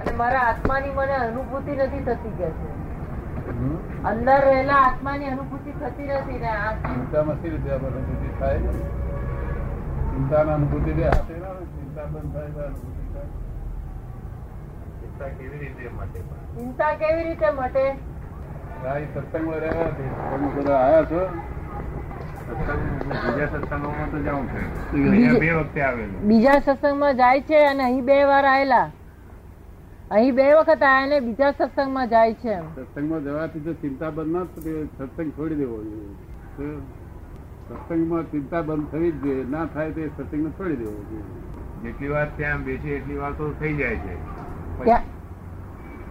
અને મારા આત્માની મને અનુભૂતિ નથી થતી કે છે. અંદર રહેલા આત્માની અનુભૂતિ થતી નથી ને આ ચિંતામાં સી રીતે અનુભૂતિ થાય? ને ચિંતાના અનુભૂતિ બે હાથે ના ચિંતા બંધ થાય તો અનુભૂતિ થાય. ચિંતા કેવી રીતે મટે ચિંતા કેવી રીતે મટે? ભાઈ ઈ રહ્યા છે તમે બધા આવ્યા છો? સત્સંગોમાં બીજા સત્સંગમાં જાય છે અને અહીં બે વાર આયેલા. અહીં બે વખત આયા ને બીજા સત્સંગમાં જાય છે સત્સંગમાં જવાથી જો ચિંતા બંધ ના થતી સત્સંગ છોડી દેવો જોઈએ. સત્સંગમાં ચિંતા બંધ થવી જ જોઈએ. ના થાય તો સત્સંગ છોડી દેવો જોઈએ. જેટલી વાર ત્યાં બેસીએ એટલી વાર તો થઈ જાય છે.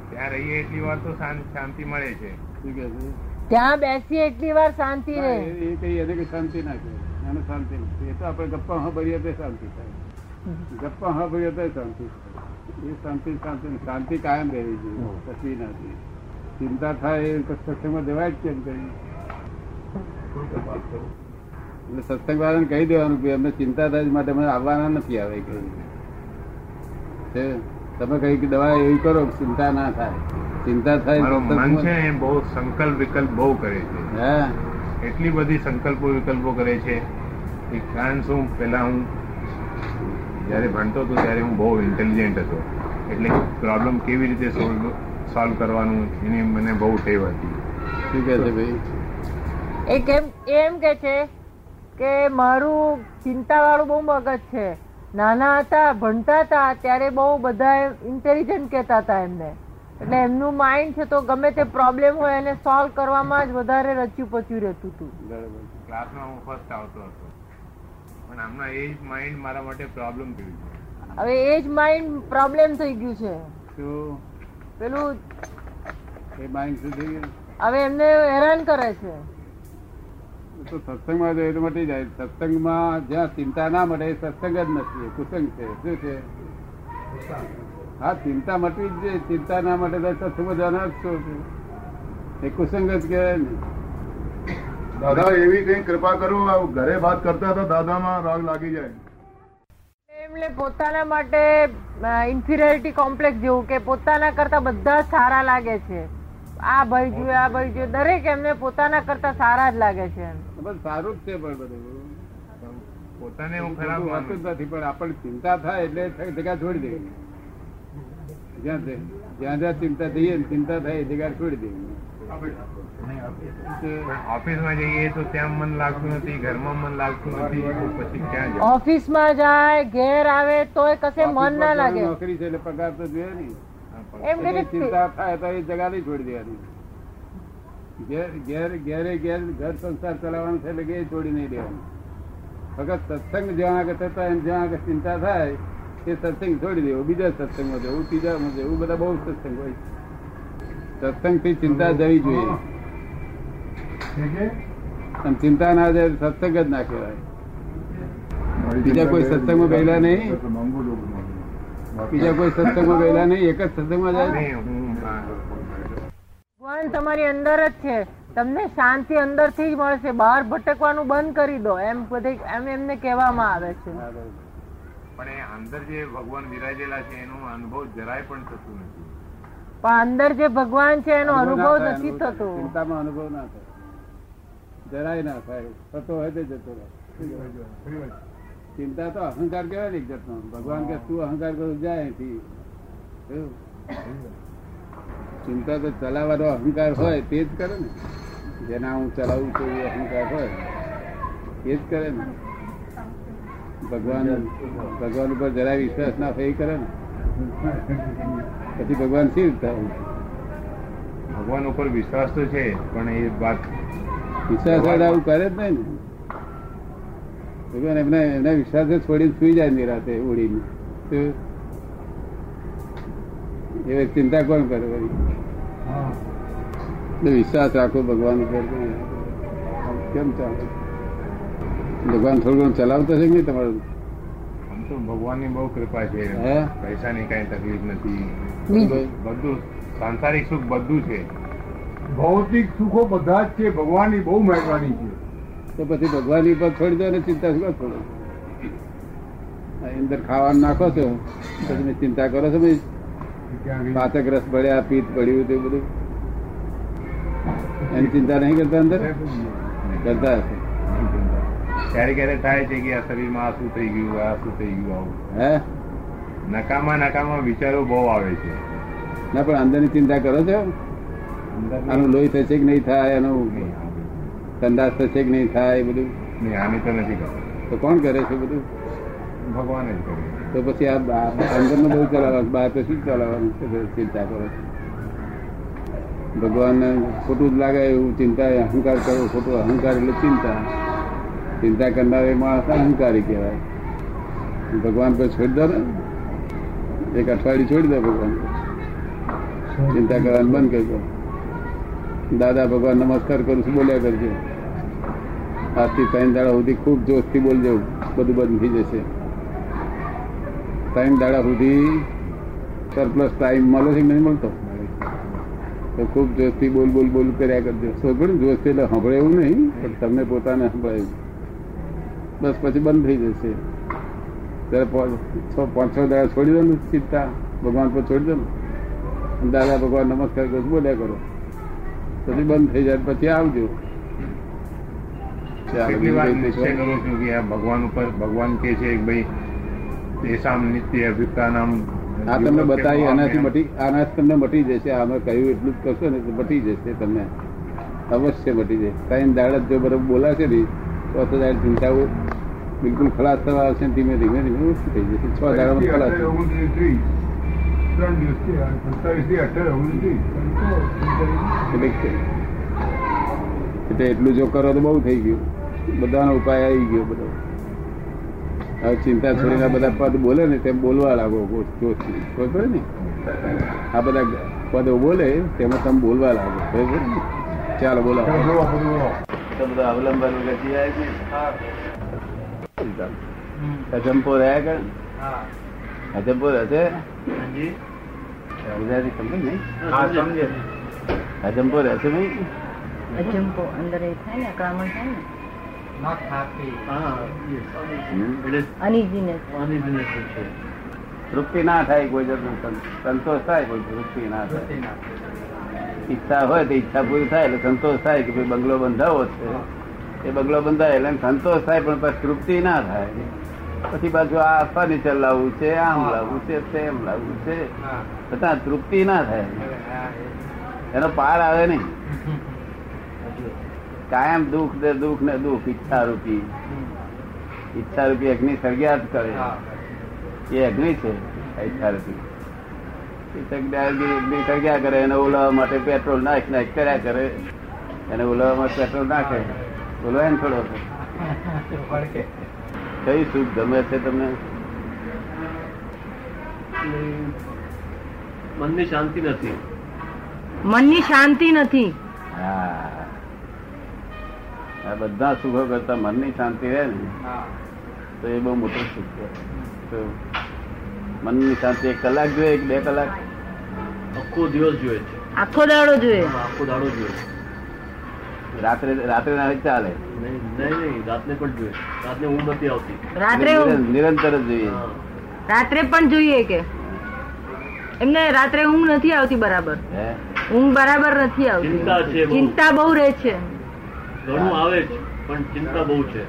ત્યાં રહીએ એટલી વાર તો શાંતિ મળે છે. શું કહે છે? ત્યાં બેસીએ એટલી વાર શાંતિ ના, રહે. એ કઈ એને કઈ શાંતિ ના કહે. એને શાંતિ નથી એ તો આપણે ગપ્પા ભરીએ તો શાંતિ થાય. ગપ્પા હા ભરીએ તો શાંતિ થાય. એ શાંતિ શાંતિ શાંતિ કાયમ રહેવી જોઈએ. કશી નથી. ચિંતા થાય એ સત્સંગમાં જવાય જ કેમ કરી? એટલે સત્સંગ વાળાને કહી દેવાનું કે અમને ચિંતા થાય માટે અમે આવવાના નથી આવે કહી તમે કઈ કે દવા એવી કરો ચિંતા ના થાય. ચિંતા થાય મન છે એ બહુ સંકલ્પ વિકલ્પ બહુ કરે છે. હા. એટલી બધી સંકલ્પો વિકલ્પો કરે છે. કે કારણ શું પેલા હું જયારે ભણતો હતો ત્યારે હું બહુ ઇન્ટેલિજન્ટ હતો. એટલે પ્રોબ્લેમ કેવી રીતે સોલ્વ સોલ્વ કરવાનું એની મને બહુ ટેવ હતી. શું કે છે ભાઈ? એ કેમ એમ કે છે કે મારું ચિંતા વાળું બહુ મગજ છે. નાના હતા ભણતા હતા ત્યારે બહુ બધા ઇન્ટેલિજન્ટ કહેતા હતા એમને. એટલે એમનું માઇન્ડ છે તો ગમે તે પ્રોબ્લેમ હોય એને સોલ્વ કરવામાં જ વધારે રચ્યું પચ્યું રહેતું હતું. ક્લાસમાં હું ફર્સ્ટ આવતો હતો. પણ આમના એ જ માઇન્ડ મારા માટે પ્રોબ્લેમ થયું છે. હવે એ જ માઇન્ડ પ્રોબ્લેમ થઈ ગયું છે. શું? પેલું એ માઇન્ડ શું થઈ ગયું? હવે એમને હેરાન કરે છે. તો સત્સંગમાં જાય તો મટી જાય. સત્સંગમાં જ્યાં ચિંતા ના મળે સત્સંગ જ નથી. કુસંગ છે. શું છે? હા ચિંતા મટવી જ જોઈએ ચિંતા ના માટે તો સત્સંગમાં જવાના જ છો? એ કુસંગ જ કહેવાય ને. દાદા એવી કઈ કૃપા કરો ઘરે વાત કરતા હતા દાદામાં રાગ લાગી જાય. એમને પોતાના માટે ઇન્ફિરિયરિટી કોમ્પ્લેક્સ જેવું કે પોતાના કરતા બધા સારા લાગે છે. આ ભાઈ જોઈએ આ ભાઈ જોઈએ દરેક એમને પોતાના કરતા સારા જ લાગે છે બસ સારું જ છે પણ બધું. પોતાને હું ખરાબ જ નથી પણ આપણને ચિંતા થાય એટલે જગ્યા છોડી દે. જ્યાં જ્યાં જ્યાં ચિંતા થઈએ ચિંતા થાય એ જગ્યા છોડી દે. ઓફિસમાં જઈએ તો ત્યાં મન લાગતું નથી ઘરમાં મન લાગતું નથી તો પછી ક્યાં જવું ઓફિસમાં જાય ઘેર આવે તોય કશે મન ના લાગે. નોકરી છે એટલે પગાર તો જોઈએ ને એમ કે એટલે ચિંતા થાય તો એ જગા નહીં છોડી દેવાની. ઘેર ઘેર ઘેરે ઘેર ઘર સંસાર ચલાવવાનું છે એટલે એ છોડી નહીં દેવાનું. ફક્ત સત્સંગ જ્યાં આગળ થતા હોય ને જ્યાં આગળ ચિંતા થાય એ સત્સંગ છોડી દેવો બીજા સત્સંગમાં જવું ત્રીજામાં જવું બધા બહુ સત્સંગ હોય સત્સંગથી ચિંતા જવી જોઈએ. અને ચિંતા ના જાય સત્સંગ જ ના કહેવાય. બીજા કોઈ સત્સંગમાં ગયેલા નહીં? બીજા કોઈ સત્સંગમાં ગયેલા નહીં? એક જ સત્સંગમાં જાય? ભગવાન તમારી અંદર જ છે. તમને શાંતિ અંદરથી જ મળશે. બહાર ભટકવાનું બંધ કરી દો. એમ બધે એમ એમને કહેવામાં આવે છે. પણ એ અંદર જે ભગવાન વિરાજેલા છે એનો અનુભવ જરાય પણ થતું નથી. પણ અંદર જે ભગવાન છે એનો અનુભવ નથી થતો. ચિંતામાં અનુભવ ના થાય. જરાય ના થાય. થતો હોય તો જતો રહે. ચિંતા તો અહંકાર કેવાય ને એક જાતનો. ભગવાન કે તું અહંકાર કરું જાય અહીંથી. ચિંતા તો ચલાવવાનો અહંકાર હોય તે જ કરે ને. જેના હું ચલાવું છું એ અહંકાર હોય. એ જ કરે ને. ભગવાન ભગવાન ઉપર જરાય વિશ્વાસ ના થઈ કરે ને. પછી ભગવાન શી ભગવાન ઉપર વિશ્વાસ તો છે પણ એ વાત વિશ્વાસ આવું કરે જ નહીં ને. ભગવાન એમને એમને વિશ્વાસ છોડીને સુઈ જાય નિરાતે ઉડીને તો એ ચિંતા કોણ કરે વળી? વિશ્વાસ રાખો ભગવાન ઉપર કેમ ચાલે? ભગવાન થોડું ઘણું ચલાવતો છે કે તમારું? આમ તો ભગવાનની બહુ કૃપા છે. પૈસા પૈસાની કઈ તકલીફ નથી. બધું સાંસારિક સુખ બધું છે. ભૌતિક સુખો બધા જ છે ભગવાનની બહુ મહેરબાની છે. તો પછી ભગવાનની પર છોડી દો ને ચિંતા શું છોડો અંદર ખાવાનું નાખો છો તો તમે ચિંતા કરો છો પાચક રસ પડ્યા પિત્ત પડ્યું તે બધું? એની ચિંતા નહીં કરતા અંદર? કરતા હશે. ક્યારે ક્યારે થાય છે કે આ શરીરમાં આ શું થઈ ગયું આ શું થઈ ગયું આવું? હે? નકામા નકામા વિચારો બહુ આવે છે. ના પણ અંદરની ચિંતા કરો છો? આનું લોહી થશે કે નહીં થાય એનું સંદાસ થશે કે નહીં થાય બધું. નહીં આની તો નથી તો કોણ કરે છે બધું? ભગવાન જ કરે. તો પછી આ અંદર અંદરનું બહુ ચલાવવાનું બહાર તો શું ચલાવવાનું? ચિંતા કરો? ભગવાનને ખોટું જ લાગે એવું ચિંતા અહંકાર કરવો ખોટો અહંકાર એટલે ચિંતા. ચિંતા કરનાર એ માણસ અહંકારી કહેવાય. ભગવાન પર છોડી દો ને. એક અઠવાડિયું છોડી દો ભગવાન ચિંતા કરવાનું બંધ કરી દો. દાદા ભગવાન નમસ્કાર કરું છું, બોલ્યા કરજો. આજથી ત્રણ દાડા સુધી ખૂબ જોશથી બોલજો, બધું બંધ થઈ જશે. ત્રણ દાડા સુધી સરપ્લસ ટાઈમ મળે છે નહીં મળતો? તો ખૂબ જોશથી બોલ બોલ બોલ કર્યા કરજો. સોગડ જોશથી એટલે સાંભળે એવું નહીં, પણ તમને પોતાને સંભળાય. બસ પછી બંધ થઈ જશે. ત્યારે છ, પાંચ, છ દાડા છોડી દો ને ચિંતા ભગવાન પર છોડી દો ને. દાદા ભગવાન નમસ્કાર કરું બોલ્યા કરો. પછી બંધ થઈ જાય પછી આવજો. કંઈ ભગવાન ઉપર ભગવાન કે છે ભાઈ તેસામ નિત્ય અભિપ્રાનામ આ તમને બતાવી આનાથી મટી આનાથી તમને મટી જશે આમાં કહ્યું એટલું જ કરશો ને તો મટી જશે તમને. અવશ્ય મટી જશે. ટાઈમ દાડા જો બરોબર બોલાશે ને તો તો દાડ ચિંતાઓ બિલકુલ ખલાસ થવા આવશે ધીમે ધીમે ધીમે ઓછું થઈ જશે. છ દાડામાં ખલાસ. ત્રણ દિવસથી સત્તાવીસથી અઠાર ઓગણત્રીસ એટલે એટલે જો કરો તો બહુ થઈ ગયું બધાનો ઉપાય આવી ગયો બધો હવે ચિંતા છોડીને બધા પદ બોલે ને તેમ બોલવા લાગો ખબર ને આ બધા પદો બોલે તેમાં તમે બોલવા લાગો ખબર ને ચાલો બોલો બધા અવલંબન ગતિ અજંપો રહ્યા કર અજંપો હશે ગુજરાતી સમજે નહીં અજંપો હશે નહીં અજંપો અંદર એ થાય ને અકળામણ થાય ને તૃપ્તિ ના થાય કોઈ જાતનું સંતોષ થાય કોઈ તૃપ્તિ ના થાય ઈચ્છા હોય તો ઈચ્છા પૂરી થાય એટલે સંતોષ થાય કે ભાઈ બંગલો બંધાવો છે એ બંગલો બંધાય એટલે સંતોષ થાય પણ તૃપ્તિ ના થાય પછી પાછું આ ફર્નિચર લાવવું છે આમ લાવવું છે તેમ લાવવું છે. છતાં તૃપ્તિ ના થાય. એનો પાર આવે નહીં. કાયમ દુઃખ ને દુઃખ ને દુઃખ ઈચ્છા રૂપી ઈચ્છા રૂપી અગ્નિ જ કરે. એ અગ્નિ છે ઈચ્છા રૂપી સળગ્યા કરે એને ઓલાવવા માટે પેટ્રોલ નાખ નાખ કર્યા કરે. એને ઓલાવવા માટે પેટ્રોલ નાખે. ઉલવાય ને થોડો કઈ સુખ ગમે છે તમને? મનની શાંતિ નથી. મનની શાંતિ નથી. હા. આ બધા સુખો કરતા મનની શાંતિ રહે ને તો એ બહુ મોટું સુખ છે. મનની શાંતિ એક કલાક જોઈએ એક બે કલાક? આખો દિવસ જોઈએ છે. આખો દાડો જોઈએ. આખો દાડો જોઈએ રાત્રે રાત્રે ના ચાલે. નહીં નહીં નહીં રાતને પણ જોઈએ. રાતને ઊંઘ નથી આવતી. રાત્રે નિરંતર જ જોઈએ. રાત્રે પણ જોઈએ કે? એમને રાત્રે ઊંઘ નથી આવતી બરાબર. ઊંઘ બરાબર નથી આવતી. ચિંતા બહુ. રહે છે. ઘણું આવે છે પણ ચિંતા બહુ છે.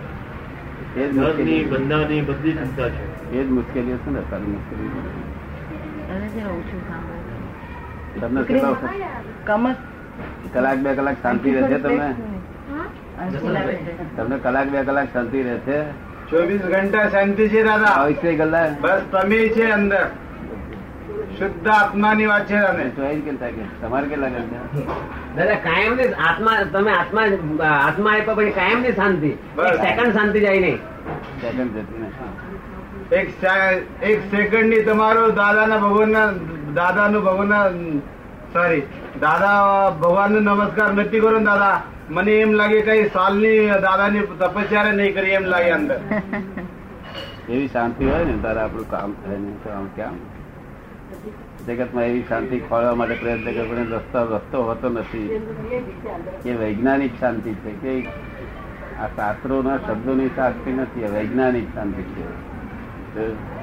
એ જ મુશ્કેલી ધંધાની બધી ચિંતા છે. એ જ મુશ્કેલીઓ છે ને સારી મુશ્કેલી તમને કેટલો કલાક બે કલાક શાંતિ રહેશે તમને? તમને કલાક બે કલાક શાંતિ રહેશે? ચોવીસ ઘંટા શાંતિ છે દાદા. આવશે કલાક. બસ તમે છે અંદર. શુદ્ધ આત્માની વાત છે તમે ચોવીસ કેટલા તમારે કેટલા ઘંટા દાદા કાયમની આત્મા તમે આત્મા આત્મા આપ્યા પછી કાયમની શાંતિ. સેકન્ડ શાંતિ જાય નહીં. સેકન્ડ જતી એક એક સેકન્ડની તમારો દાદાના ભગવાનના દાદાનું ભગવાનના સોરી દાદા, ભગવાનનો નમસ્કાર નથી કરો ને દાદા. મને એમ લાગે કઈ સાલની દાદાની તપસ્યા નહીં કરી એમ લાગે અંદર. એવી શાંતિ હોય ને તારે આપણું કામ થાય ને આમ કેમ? જગતમાં એવી શાંતિ ખોળવા માટે પ્રયત્ન કરે પણ રસ્તો રસ્તો હોતો નથી. એ વૈજ્ઞાનિક શાંતિ છે કે આ શાસ્ત્રોના શબ્દોની શાંતિ નથી વૈજ્ઞાનિક શાંતિ છે.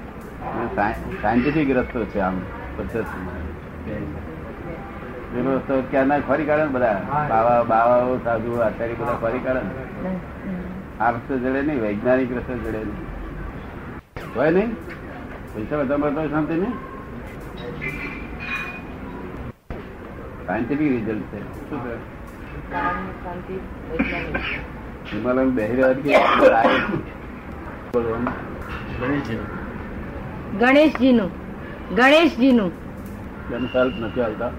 સાયન્ટિફિક રસ્તો છે આમ પદ્ધતિ પેલો રસ્તો ક્યારના ફરી કાઢે ને બધા બાવા બાવાઓ સાધુ આચાર્ય બધા ફરી કાઢે ને આ રસ્તો જડે નહીં વૈજ્ઞાનિક રસ્તો જડે નહીં હોય નહીં પૈસા બધા મળતા શાંતિ નહીં સાયન્ટિફિક રિઝલ્ટ છે શું છે હિમાલય બેહી રહ્યા કે ગણેશજીનું ગણેશજીનું ગણેશજીનું તેનું સેલ્ફ નથી હાલતા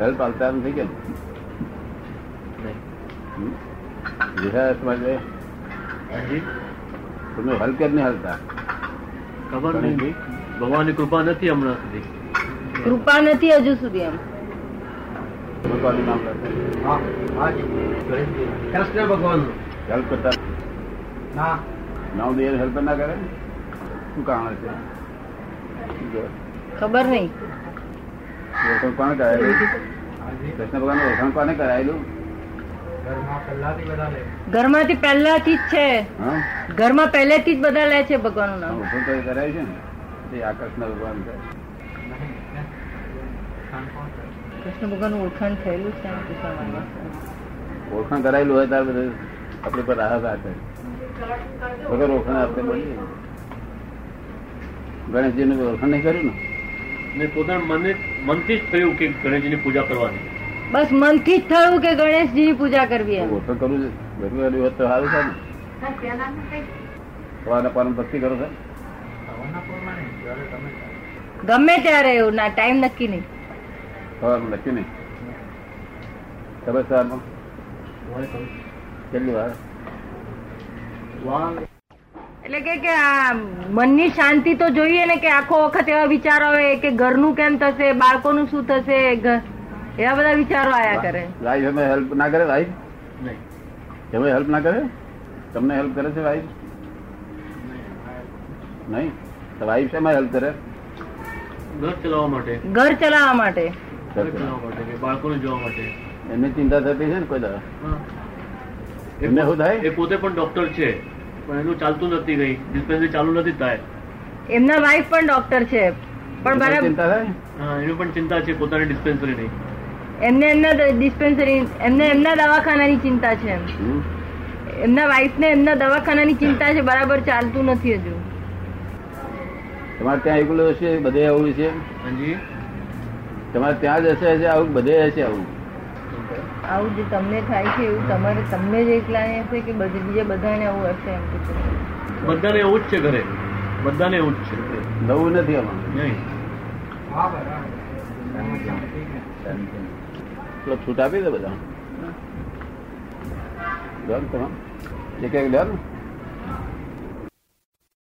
હેલ્પ હાલતા નથી કેમ નહીં. માટે તમે હલ કેમ નહીં હાલતા? ખબર નહીં. ભગવાનની કૃપા નથી હમણાં સુધી. કૃપા નથી હજુ સુધી એમ. ભગવાન હેલ્પ કરતા? ના. નવ દિવસ હેલ્પ ના કરે? શું કારણ છે ખબર નહીં. ઓળખાણ કોને કરાયેલું? કૃષ્ણ ભગવાન ઓળખાણ કોને કરાયેલું? ઘરમાંથી પહેલાથી જ છે. ઘરમાં પહેલેથી જ બધા લે છે ભગવાનનું નામ. ઓળખાણ કરાયું છે ને? તે આ કૃષ્ણ ભગવાન છે. કૃષ્ણ ભગવાન ઓળખાણ થયેલું છે. ઓળખાણ કરાયેલું હોય ત્યારે બધું આપણી પર રાહત આપે. વગર ઓળખાણ આપે બોલીએ ગણેશજીનું ઓળખાણ નહીં કર્યું ને? ને પોતાના મને મનથી જ થયું કે ગણેશજીની પૂજા કરવાની? બસ મનથી જ થયું કે ગણેશજીની પૂજા કરવી એમ. તો કરવું છે. ભેગું વાત તો સારું છે ને? સવારના પારણ ભક્તિ કરો છો? ગમે ત્યારે એવું ના ટાઈમ નક્કી નહીં. સવારમાં નક્કી નહીં? તમે સવારમાં? કેટલી વાર? એટલે કે કે આ મનની શાંતિ તો જોઈએ ને કે આખો વખત એવા વિચારો આવે કે ઘરનું કેમ થશે બાળકોનું શું થશે એવા બધા વિચારો આયા કરે. લાઈફ અમે હેલ્પ ના કરે નહીં. તમે હેલ્પ ના કરે? તમને હેલ્પ કરે છે વાઈફ નહીં. તો વાઈફ શેમાં હેલ્પ કરે? ઘર ચલાવવા માટે. ઘર ચલાવવા માટે. ઘર ચલાવવા માટે બાળકોને જોવા માટે. એમની ચિંતા થતી છે ને કોઈ દાદા એમને શું થાય? એ પોતે પણ ડોક્ટર છે. પણ એનું ચાલતું નથી કઈ. ડિસ્પેન્સરી ચાલુ નથી થાય. એમના વાઈફ પણ ડોક્ટર છે. પણ મારા ચિંતા થાય એનું પણ ચિંતા છે પોતાની ડિસ્પેન્સરી નહીં એમને એમના ડિસ્પેન્સરી એમને એમના દવાખાનાની ચિંતા છે એમ. એમના વાઈફ ને એમના દવાખાનાની ચિંતા છે બરાબર ચાલતું નથી હજુ. તમારે ત્યાં એકલું હશે બધે આવું છે તમારે ત્યાં જ હશે આવું બધે હશે આવું? આવું જે તમને થાય છે એવું તમારે તમને જ એકલાને હશે કે બધે બીજા બધાને આવું હશે એમ કે બધાને એવું જ છે ઘરે. બધાને એવું જ છે. નવું નથી અમારું નહીં. છૂટ આપી દે બધા. લો ને તમે. એક એક લો ને.